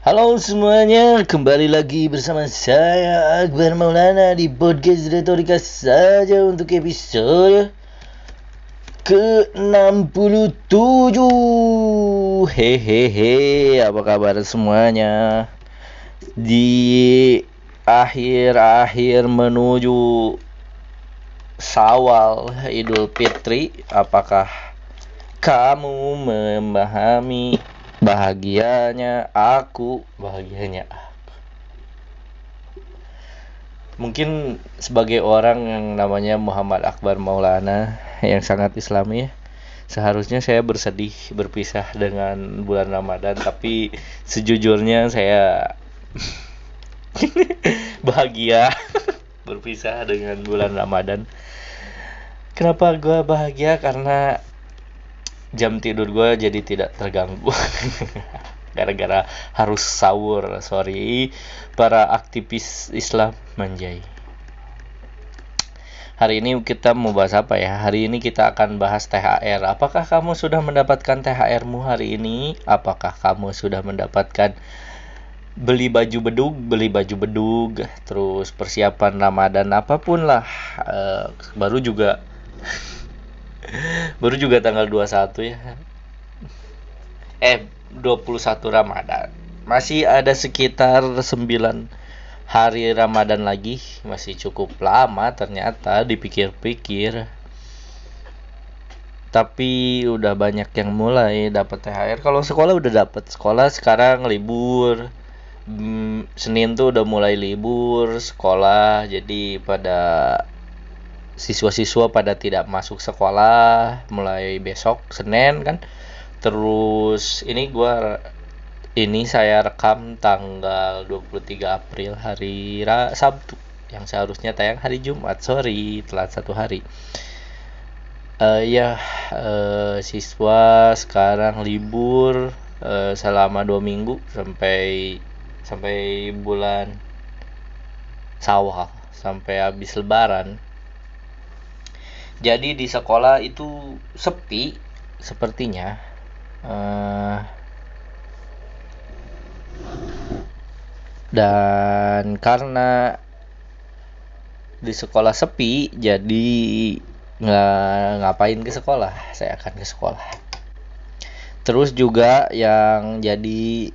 Halo semuanya, kembali lagi bersama saya Akbar Maulana di podcast Retorika saja untuk episode ke-67. Hehehe, apa kabar semuanya? Di akhir-akhir menuju Sawal Idul Fitri, apakah kamu memahami bahagianya aku. Bahagianya aku. Mungkin sebagai orang yang namanya Muhammad Akbar Maulana yang sangat islami ya seharusnya saya bersedih berpisah dengan bulan Ramadan tapi sejujurnya saya bahagia berpisah dengan bulan Ramadan. Kenapa gue bahagia? Karena jam tidur gue jadi tidak terganggu. Gara-gara harus sahur sorry. Para aktivis Islam manjai. Hari ini kita mau bahas apa ya? Hari ini kita akan bahas THR apakah kamu sudah mendapatkan THR-mu hari ini? Apakah kamu sudah mendapatkan beli baju bedug beli baju bedug terus persiapan Ramadan apa pun lah uh, baru juga baru juga tanggal 21 ya. Eh 21 Ramadan. Masih ada sekitar 9 hari Ramadan lagi. Masih cukup lama ternyata dipikir-pikir. Tapi udah banyak yang mulai dapat THR kalau sekolah udah dapat sekolah sekarang libur. Hmm, Senin tuh udah mulai libur sekolah. Jadi pada siswa-siswa pada tidak masuk sekolah mulai besok Senin kan. Terus ini gua ini saya rekam tanggal 23 April hari Ra Sabtu. Yang seharusnya tayang hari Jumat sorry telat satu hari. Uh, ya uh, siswa sekarang libur uh, selama dua minggu sampai sampai bulan sawah sampai habis lebaran jadi di sekolah itu sepi sepertinya. Uh, dan karena di sekolah sepi jadi nggak ngapain ke sekolah. Saya akan ke sekolah. Terus juga yang jadi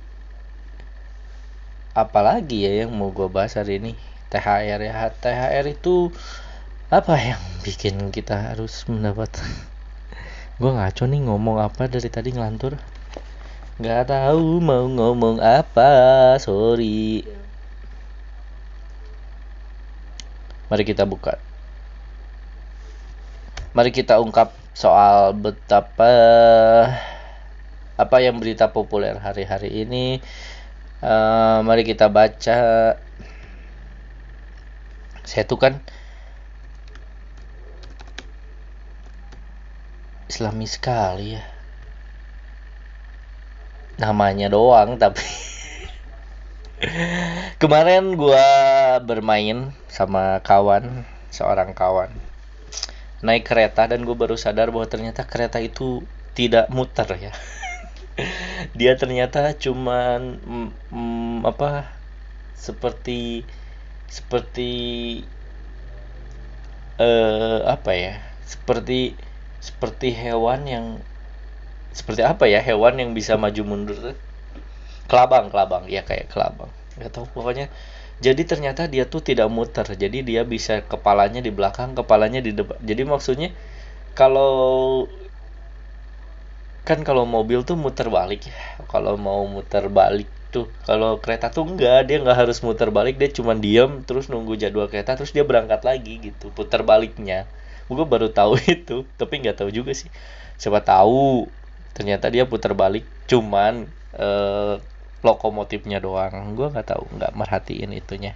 apalagi ya yang mau gue bahas hari ini? THR ya THR itu apa yang bikin kita harus mendapat? Gue ngaco nih ngomong apa dari tadi ngelantur. Nggak tahu mau ngomong apa sorry. Mari kita buka. Mari kita ungkap soal betapa apa yang berita populer hari-hari ini. Uh, mari kita baca. Saya tuh kan islami sekali ya. Namanya doang tapi kemarin gua bermain sama kawan seorang kawan. Naik kereta dan gue baru sadar bahwa ternyata kereta itu tidak muter ya. Dia ternyata cuman mm, mm, apa seperti seperti eh apa ya seperti seperti hewan yang seperti apa ya hewan yang bisa maju mundur kelabang kelabang. Ya kayak kelabang. Nggak tahu pokoknya. Jadi ternyata dia tuh tidak muter. Jadi dia bisa kepalanya di belakang kepalanya di depan. Jadi maksudnya kalau kan kalau mobil tuh muter balik ya. Kalau mau muter balik tuh kalau kereta tuh enggak dia nggak harus muter balik. Dia cuma diam terus nunggu jadwal kereta terus dia berangkat lagi gitu putar baliknya gue baru tahu itu tapi nggak tahu juga sih. Siapa tahu ternyata dia putar balik cuman eh, lokomotifnya doang. Gue nggak tahu nggak merhatiin itunya.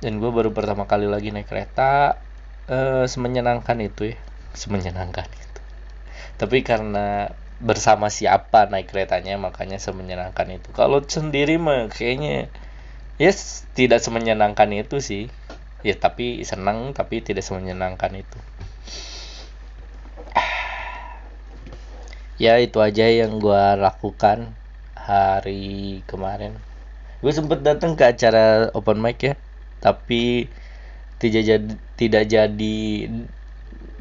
Dan gue baru pertama kali lagi naik kereta eh, semenyenangkan itu ya. Semenyenangkan itu. Tapi karena bersama siapa naik keretanya makanya semenyenangkan itu. Kalau sendiri mah kayaknya yes tidak semenyenangkan itu sih ya tapi senang tapi tidak semenyenangkan itu. Ya itu aja yang gue lakukan hari kemarin. Gue sempet datang ke acara open mic ya tapi tidak jadi tidak jadi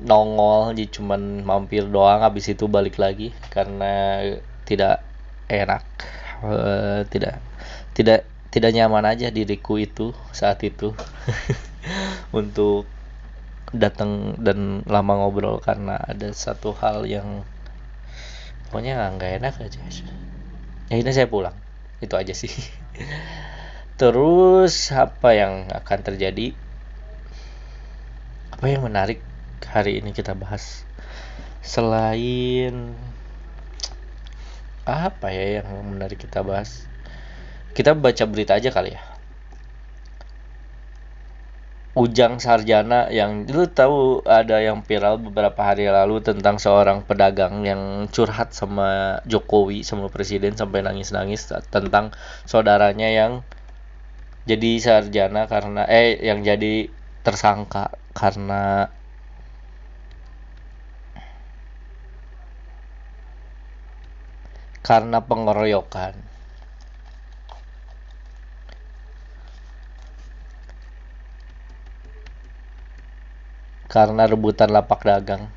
nongol jadi cuman mampir doang. Habis itu balik lagi karena tidak enak. Uh, tidak tidak tidak nyaman aja diriku itu saat itu untuk datang dan lama ngobrol karena ada satu hal yang pokoknya nggak enak aja. Ya ini saya pulang. Itu aja sih. Terus apa yang akan terjadi? Apa yang menarik hari ini kita bahas? Selain apa ya yang menarik kita bahas? Kita baca berita aja kali ya Ujang Sarjana yang lu tahu ada yang viral beberapa hari lalu tentang seorang pedagang yang curhat sama Jokowi sama presiden sampai nangis-nangis tentang saudaranya yang jadi sarjana karena eh yang jadi tersangka karena karena pengeroyokan karena rebutan lapak dagang.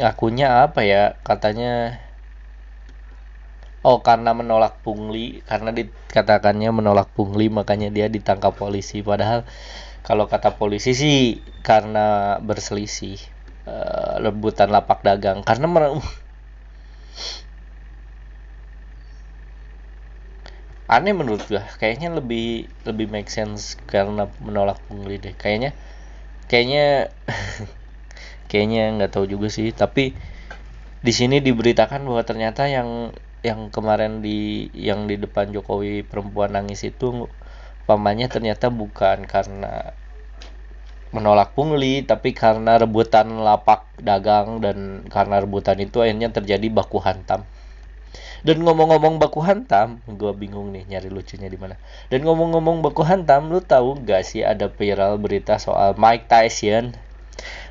Akunya apa ya? Katanya oh karena menolak pungli karena dikatakannya menolak pungli makanya dia ditangkap polisi. Padahal kalau kata polisi sih karena berselisih uh, rebutan lapak dagang. Karena aneh menurut gua. Kayaknya lebih lebih make sense karena menolak pungli deh. Kayaknya kayaknya kayaknya nggak tahu juga sih. Tapi di sini diberitakan bahwa ternyata yang yang kemarin di yang di depan Jokowi perempuan nangis itu pamannya ternyata bukan karena menolak pungli tapi karena rebutan lapak dagang dan karena rebutan itu akhirnya terjadi baku hantam dan ngomong-ngomong baku hantam, gue bingung nih nyari lucunya di mana. Dan ngomong-ngomong baku hantam, lu tahu gak sih ada viral berita soal Mike Tyson?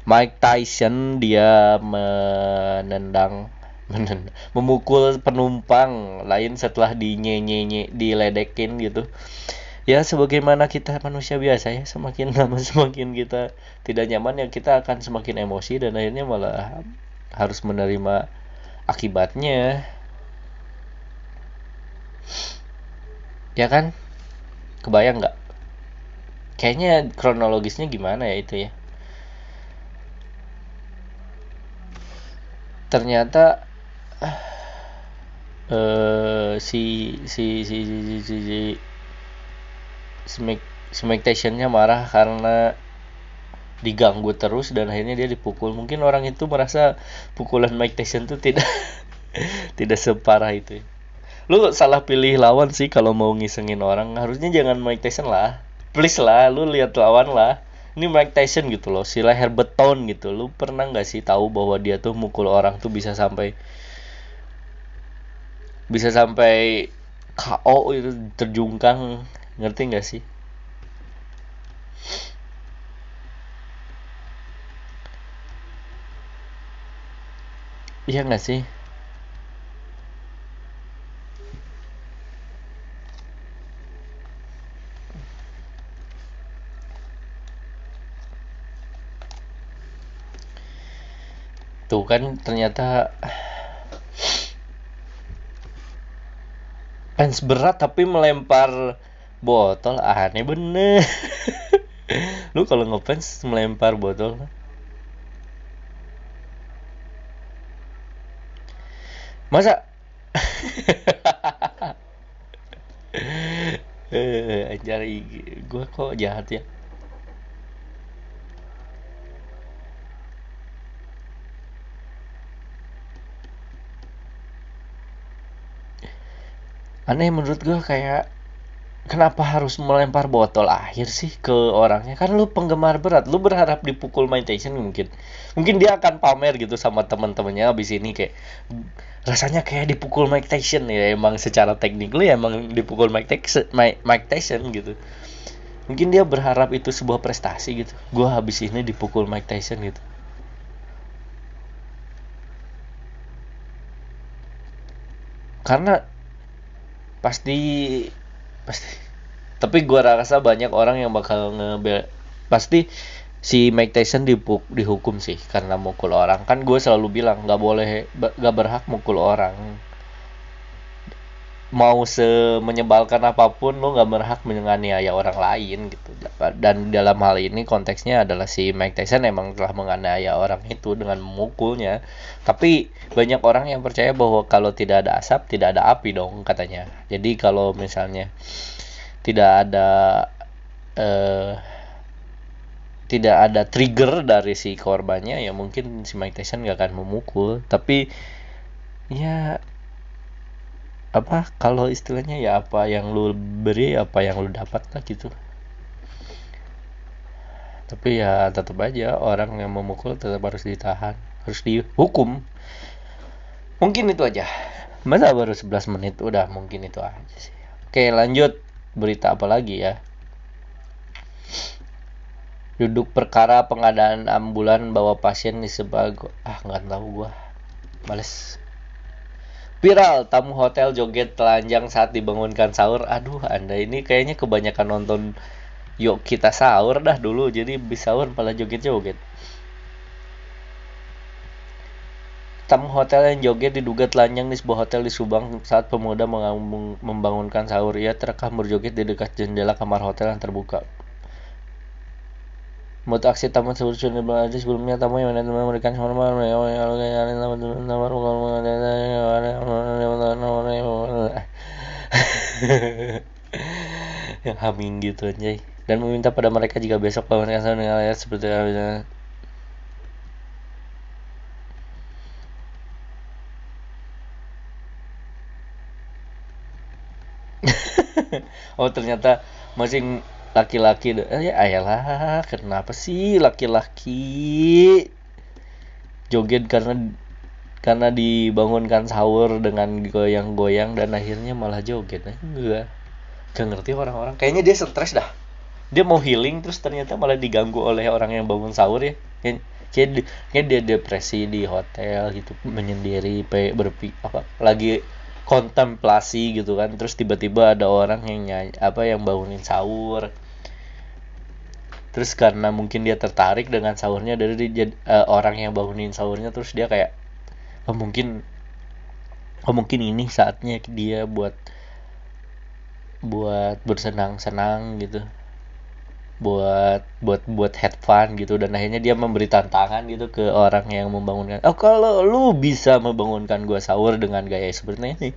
Mike Tyson dia menendang menendang, memukul penumpang lain setelah dinyenyenye diledekin gitu ya sebagaimana kita manusia biasa ya semakin lama semakin kita tidak nyaman ya kita akan semakin emosi dan akhirnya malah harus menerima akibatnya ya kan? Kebayang nggak? Kayaknya kronologisnya gimana ya itu ya? Ternyata uh, si si si si si si, si Smack Smacktationnya marah karena diganggu terus dan akhirnya dia dipukul. Mungkin orang itu merasa pukulan Mike Tyson itu tidak tidak separah itu ya lu salah pilih lawan sih kalau mau ngisengin orang. Harusnya jangan Mike Tyson lah. Please lah lu lihat lawan lah. Ini Mike Tyson gitu loh si leher beton gitu. Lu pernah nggak sih tahu bahwa dia tuh mukul orang tuh bisa sampai bisa sampai KO itu terjungkang? Ngerti nggak sih? Iya nggak sih tuh kan ternyata fans berat tapi melempar botol. Aneh bener. Lu kalau ngefans melempar botol. Masa? Eh anjar gue kok jahat ya aneh menurut gue kayak kenapa harus melempar botol air sih ke orangnya? Kan lu penggemar berat lu berharap dipukul Tyson mungkin. Mungkin dia akan pamer gitu sama teman-temannya abis ini kayak rasanya kayak dipukul Mike Tyson ya emang secara teknik lu ya emang dipukul Mike Tyson Mike Tyson gitu. Mungkin dia berharap itu sebuah prestasi gitu. Gue habis ini dipukul Mike Tyson gitu. Karena pasti pasti. Tapi gua rasa banyak orang yang bakal nge pasti si Mike Tyson dipuk, dihukum sih karena mukul orang. Kan gue selalu bilang nggak boleh nggak berhak mukul orang mau semenyebalkan apa pun lo nggak berhak menganiaya orang lain gitu. Dan dalam hal ini konteksnya adalah si Mike Tyson emang telah menganiaya orang itu dengan memukulnya. Tapi banyak orang yang percaya bahwa kalau tidak ada asap tidak ada api dong katanya. Jadi kalau misalnya tidak ada eh, tidak ada trigger dari si korbannya ya mungkin si Mike Tyson nggak akan memukul. Tapi ya apa kalau istilahnya ya apa yang lu beri apa yang lu dapat lah gitu. Tapi ya tetap aja orang yang memukul tetap harus ditahan harus dihukum. Mungkin itu aja. Masa baru 11 menit udah mungkin itu aja sih. Oke lanjut. Berita apa lagi ya? Duduk perkara pengadaan ambulan bawa pasien di sebago. Ah nggak tahu gua. Males Viral, tamu hotel joget telanjang saat dibangunkan sahur. Aduh, Anda ini kayaknya kebanyakan nonton Yuk kita sahur dah dulu. Jadi bisa sahur malah joget-joget. Tamu hotel yang joget diduga telanjang di sebuah hotel di Subang saat pemuda membangunkan sahur. Ia terekam berjoget di dekat jendela kamar hotel yang terbuka. Mood aksi tamu tersebut sudah berlanjut sebelumnya tamu yang memberikan hormat yang haming gitu aja dan meminta pada mereka jika besok bangunkan sahur dengan ayat seperti oh ternyata masing laki-laki eh, ya ayolah kenapa sih laki-laki? Joget karena karena dibangunkan sahur dengan goyang-goyang dan akhirnya malah joget. Enggak. Gak ngerti orang-orang. Kayaknya dia stres dah. Dia mau healing terus ternyata malah diganggu oleh orang yang bangun sahur ya. Kayak, dia depresi di hotel gitu menyendiri berpikir apa lagi kontemplasi gitu kan. Terus tiba-tiba ada orang yang nyanyi apa yang bangunin sahur terus karena mungkin dia tertarik dengan sahurnya dari uh, orang yang bangunin sahurnya terus dia kayak oh mungkin oh mungkin ini saatnya dia buat buat bersenang-senang gitu. Buat buat buat head fun gitu. Dan akhirnya dia memberi tantangan gitu ke orang yang membangunkan. Oh kalau lu bisa membangunkan gua sahur dengan gaya seperti ini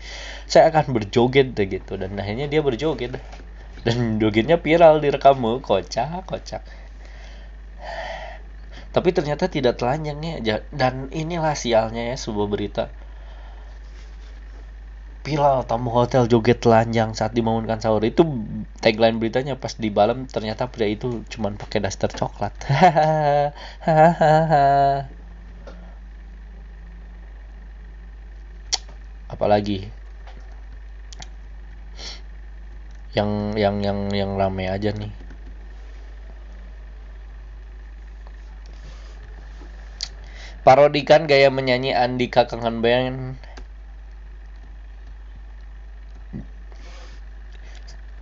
saya akan berjoget gitu. Dan akhirnya dia berjoget dan jogetnya viral direkam kocak kocak. Tapi ternyata tidak telanjang ya. Dan inilah sialnya ya sebuah berita. Viral tamu hotel joget telanjang saat dibangunkan sahur. Itu tagline beritanya pas di malam ternyata pria itu cuma pakai daster coklat. Apalagi yang yang yang yang rame aja nih. Parodikan gaya menyanyi Andika Kangen Band.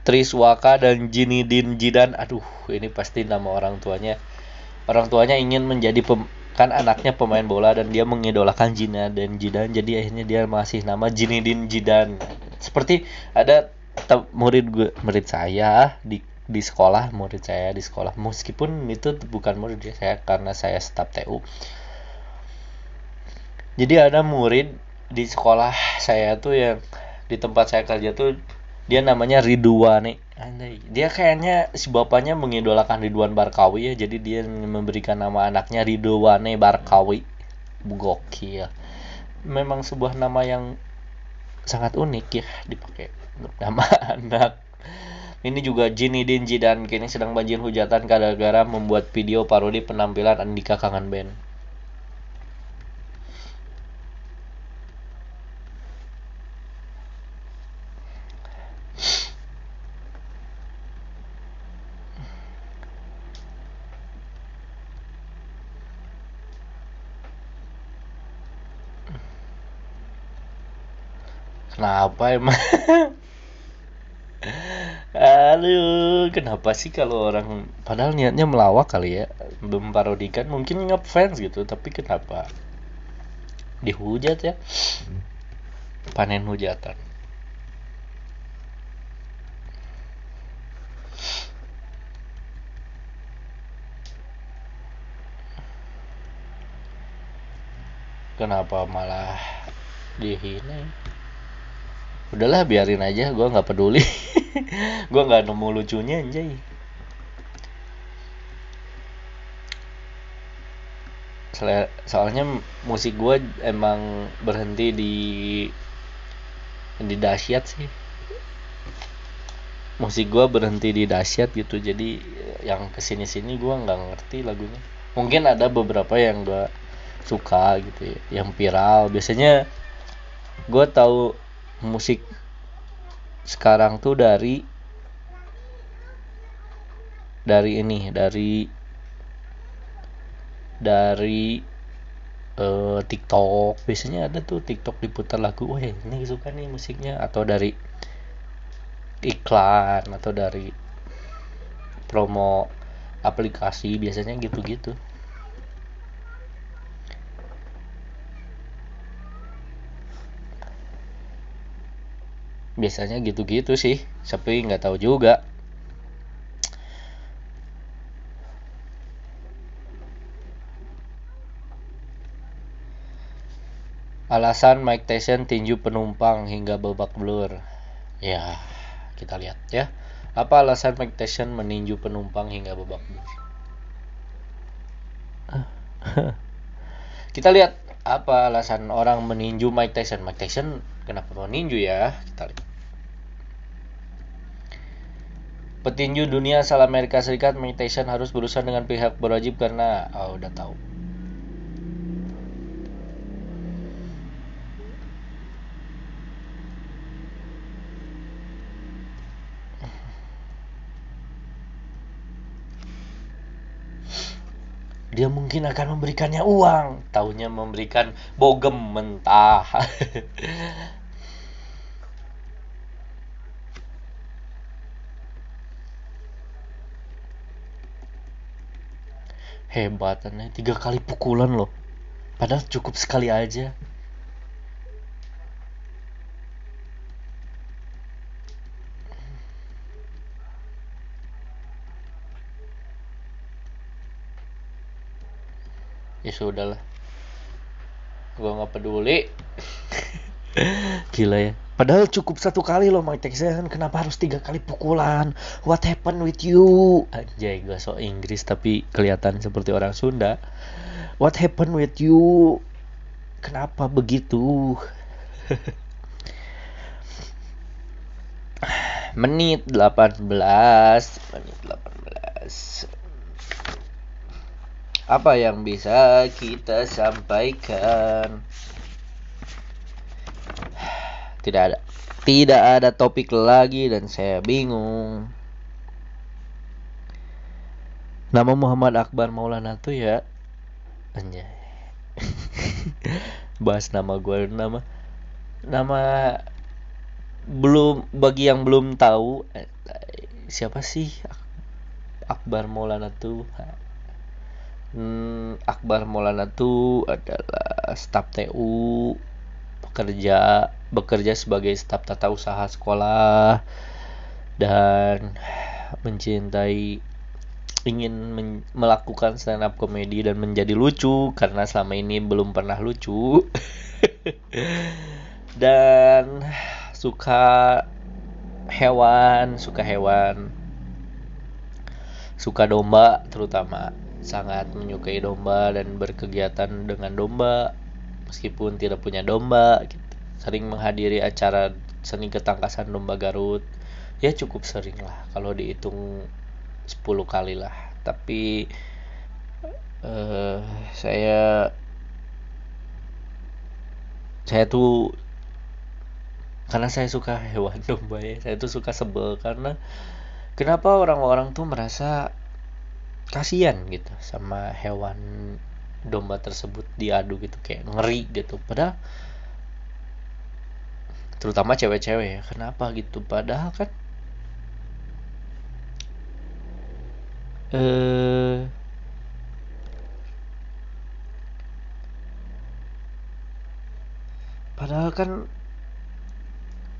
Triswaka dan Jinidin Jidan. Aduh ini pasti nama orang tuanya. Orang tuanya ingin menjadi pem, kan anaknya pemain bola dan dia mengidolakan Jina dan Jidan. Jadi akhirnya dia masih nama Jinidin Jidan. Seperti ada murid gue murid saya di di sekolah murid saya di sekolah. Meskipun itu bukan murid ya saya karena saya staf TU jadi ada murid di sekolah saya tuh yang di tempat saya kerja tuh dia namanya Ridwan nih dia kayaknya si bapaknya mengidolakan Ridwan Barkawi ya. Jadi dia memberikan nama anaknya Ridwane Barkawi. Gokil. Memang sebuah nama yang sangat unik ya dipakai nama anak. Ini juga Jinny Dinji dan kini sedang banjir hujatan gara-gara membuat video parodi penampilan Andika Kangen Band. Kenapa emang? aduh kenapa sih kalau orang padahal niatnya melawak kali ya memparodikan mungkin ngefans gitu tapi kenapa? Dihujat ya? Panen hujatan. Kenapa malah dihina udahlah biarin aja gue nggak peduli. Gue nggak nemu lucunya anjay. Soalnya musik gue emang berhenti di di dahsyat sih. Musik gue berhenti di dahsyat gitu jadi yang ke sini sini gue nggak ngerti lagunya. Mungkin ada beberapa yang gue suka gitu ya yang viral. Biasanya gue tahu musik sekarang tuh dari dari ini dari dari uh, TikTok. Biasanya ada tuh TikTok diputar lagu wah ini suka nih musiknya atau dari iklan atau dari promo aplikasi biasanya gitu-gitu biasanya gitu-gitu sih tapi nggak tahu juga. Alasan Mike Tyson tinju penumpang hingga babak belur. Ya kita lihat ya. Apa alasan Mike Tyson meninju penumpang hingga babak belur? Kita lihat apa alasan orang meninju Mike Tyson. Mike Tyson kenapa meninju ya kita lihat Petinju dunia asal Amerika Serikat Mike Tyson harus berurusan dengan pihak berwajib karena oh, udah tahu. Dia mungkin akan memberikannya uang, tahunya memberikan bogem mentah. hebat aneh tiga kali pukulan loh. Padahal cukup sekali aja sudah lah gua nggak peduli gila ya Padahal cukup satu kali loh Mike Tyson. Kenapa harus tiga kali pukulan? What happened with you? Anjay, gue so Inggris tapi kelihatan seperti orang Sunda. What happened with you? Kenapa begitu? menit 18 menit 18 apa yang bisa kita sampaikan? Tidak ada. Tidak ada topik lagi dan saya bingung. Nama Muhammad Akbar Maulana tuh ya anjay. Bahas nama gue nama nama belum bagi yang belum tahu eh, siapa sih Akbar Maulana tuh hmm, Akbar Maulana tuh adalah staf TU pekerja bekerja sebagai staf tata usaha sekolah dan mencintai ingin melakukan stand up komedi dan menjadi lucu karena selama ini belum pernah lucu. Dan suka hewan suka hewan suka domba terutama sangat menyukai domba dan berkegiatan dengan domba meskipun tidak punya domba gitu. Sering menghadiri acara seni ketangkasan domba Garut. Ya cukup sering lah kalau dihitung 10 kali lah. Tapi uh, saya saya tuh karena saya suka hewan domba ya saya tuh suka sebel karena kenapa orang-orang tuh merasa kasihan gitu sama hewan domba tersebut diadu gitu kayak ngeri gitu. Padahal terutama cewek-cewek ya kenapa gitu? Padahal kan eh padahal kan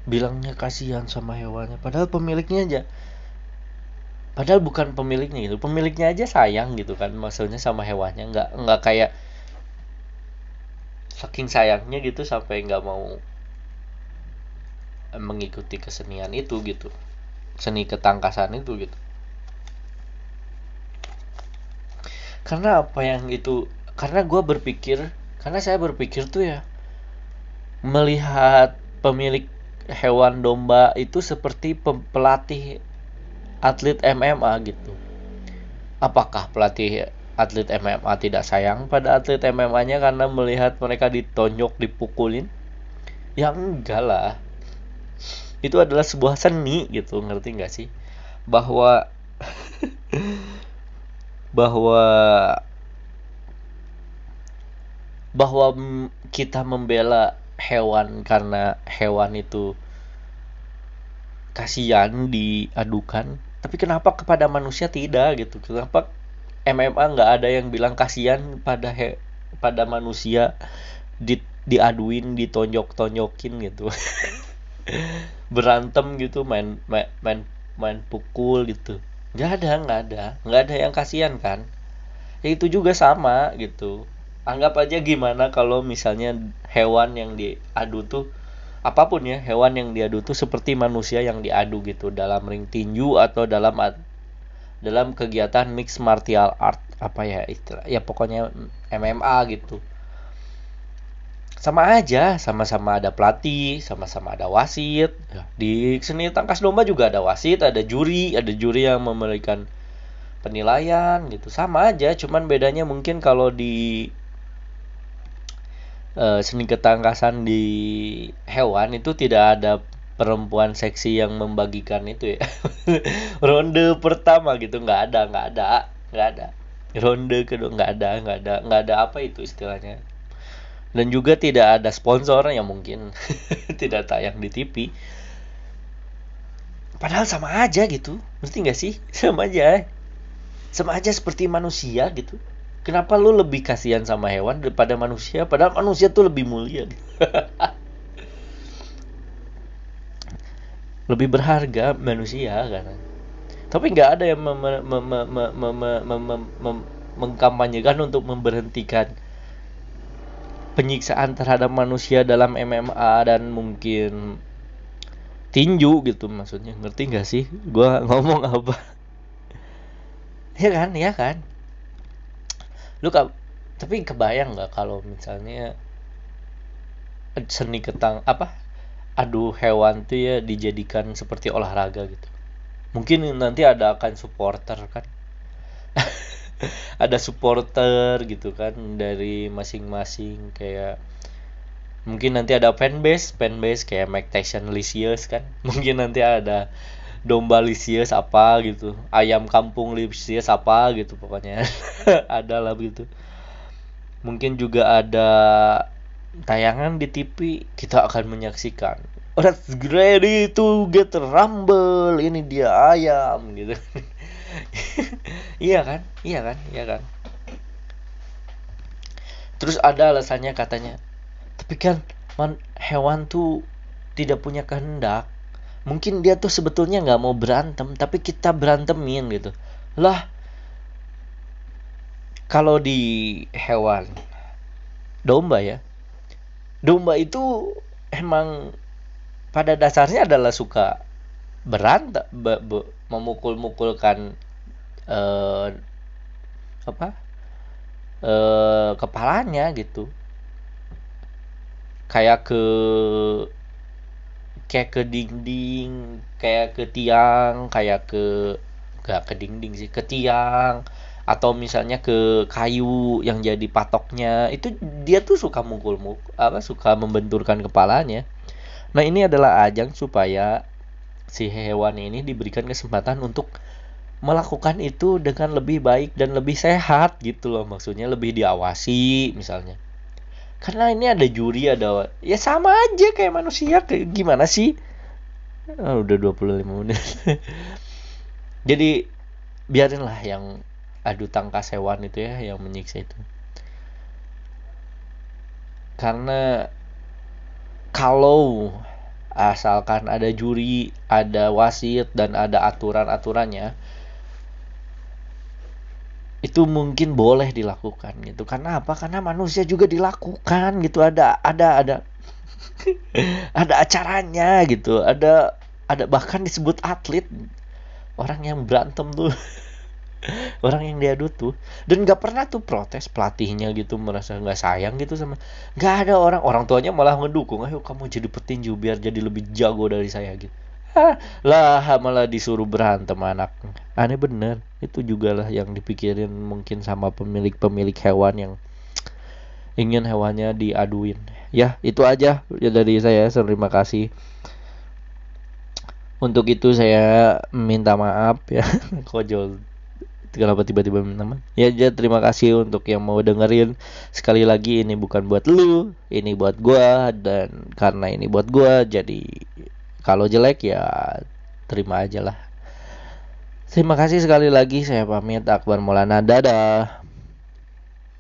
bilangnya kasihan sama hewannya. Padahal pemiliknya aja padahal bukan pemiliknya gitu. Pemiliknya aja sayang gitu kan. Maksudnya sama hewannya nggak nggak kayak saking sayangnya gitu sampai nggak mau mengikuti kesenian itu gitu. Seni ketangkasan itu gitu. Karena apa yang itu? Karena gue berpikir karena saya berpikir tuh ya melihat pemilik hewan domba itu seperti pelatih atlet MMA gitu. Apakah pelatih atlet MMA tidak sayang pada atlet MMA-nya karena melihat mereka ditonjok dipukulin? Ya enggak lah. Itu adalah sebuah seni gitu ngerti nggak sih? Bahwa bahwa bahwa kita membela hewan karena hewan itu kasihan diadukan tapi kenapa kepada manusia tidak gitu? Kenapa MMA nggak ada yang bilang kasihan pada he, pada manusia di diaduin ditonjok-tonjokin gitu? Berantem gitu main main main, main pukul gitu. Nggak ada nggak ada. Nggak ada yang kasihan kan? Ya itu juga sama gitu. Anggap aja gimana kalau misalnya hewan yang diadu tuh apa pun ya hewan yang diadu tuh seperti manusia yang diadu gitu dalam ring tinju atau dalam dalam kegiatan mixed martial art apa ya istilah ya pokoknya MMA gitu. Sama aja sama-sama ada pelatih sama-sama ada wasit. Ya, di seni tangkas domba juga ada wasit ada juri ada juri yang memberikan penilaian gitu. Sama aja cuman bedanya mungkin kalau di uh, seni ketangkasan di hewan itu tidak ada perempuan seksi yang membagikan itu ya. Ronde pertama gitu nggak ada nggak ada nggak ada. Ronde kedua nggak ada nggak ada nggak ada apa itu istilahnya. Dan juga tidak ada sponsor yang mungkin tidak tayang di TV padahal sama aja gitu ngerti nggak sih? Sama aja. Sama aja seperti manusia gitu kenapa lu lebih kasihan sama hewan daripada manusia padahal manusia tuh lebih mulia gitu. lebih berharga manusia kan tapi nggak ada yang mengkampanyekan untuk memberhentikan penyiksaan terhadap manusia dalam MMA dan mungkin tinju gitu maksudnya ngerti gak sih gue ngomong apa ya kan ya kan lu kak tapi kebayang nggak kalau misalnya seni ketang apa adu hewan tuh ya dijadikan seperti olahraga gitu. Mungkin nanti ada akan supporter kan. Ada supporter gitu kan dari masing-masing kayak mungkin nanti ada fanbase fanbase kayak Mike Tyson Licious kan. Mungkin nanti ada domba Licious apa gitu. Ayam kampung Licious apa gitu pokoknya. Ada lah gitu mungkin juga ada tayangan di TV kita akan menyaksikan. Let's ready to get rumble. Ini dia ayam gitu. Iya kan? Iya kan? Iya kan? Terus ada alasannya katanya. Tapi kan man, hewan tuh tidak punya kehendak mungkin dia tuh sebetulnya nggak mau berantem tapi kita berantemin gitu. Lah kalau di hewan domba ya. Domba itu emang pada dasarnya adalah suka berantem memukul-mukulkan uh, apa uh, kepalanya gitu. Kayak ke kayak ke dinding kayak ke tiang kayak ke gak ke dinding sih ke tiang atau misalnya ke kayu yang jadi patoknya. Itu dia tuh suka mukul mukul apa suka membenturkan kepalanya. Nah ini adalah ajang supaya si hewan ini diberikan kesempatan untuk melakukan itu dengan lebih baik dan lebih sehat gitu loh. Maksudnya lebih diawasi misalnya karena ini ada juri ada ya sama aja kayak manusia kayak gimana sih? Oh, udah 25 menit. Jadi biarinlah yang adu tangkas hewan itu ya yang menyiksa itu. Karena kalau asalkan ada juri, ada wasit dan ada aturan-aturannya itu mungkin boleh dilakukan gitu. Karena apa? Karena manusia juga dilakukan gitu. Ada ada ada ada acaranya gitu. Ada ada bahkan disebut atlet orang yang berantem tuh orang yang diadu tuh dan nggak pernah tuh protes pelatihnya gitu merasa nggak sayang gitu sama nggak ada orang orang tuanya malah mendukung ayo kamu jadi petinju biar jadi lebih jago dari saya gitu lah malah disuruh berantem anak. Aneh bener itu juga lah yang dipikirin mungkin sama pemilik-pemilik hewan yang ingin hewannya diaduin. Ya itu aja ya dari saya. Terima kasih. Untuk itu saya minta maaf ya. Kojol kenapa tiba-tiba minta maaf? Ya jadi terima kasih untuk yang mau dengerin. Sekali lagi ini bukan buat lu ini buat gua dan karena ini buat gua jadi kalau jelek ya terima aja lah. Terima kasih sekali lagi saya pamit Akbar Maulana. Dadah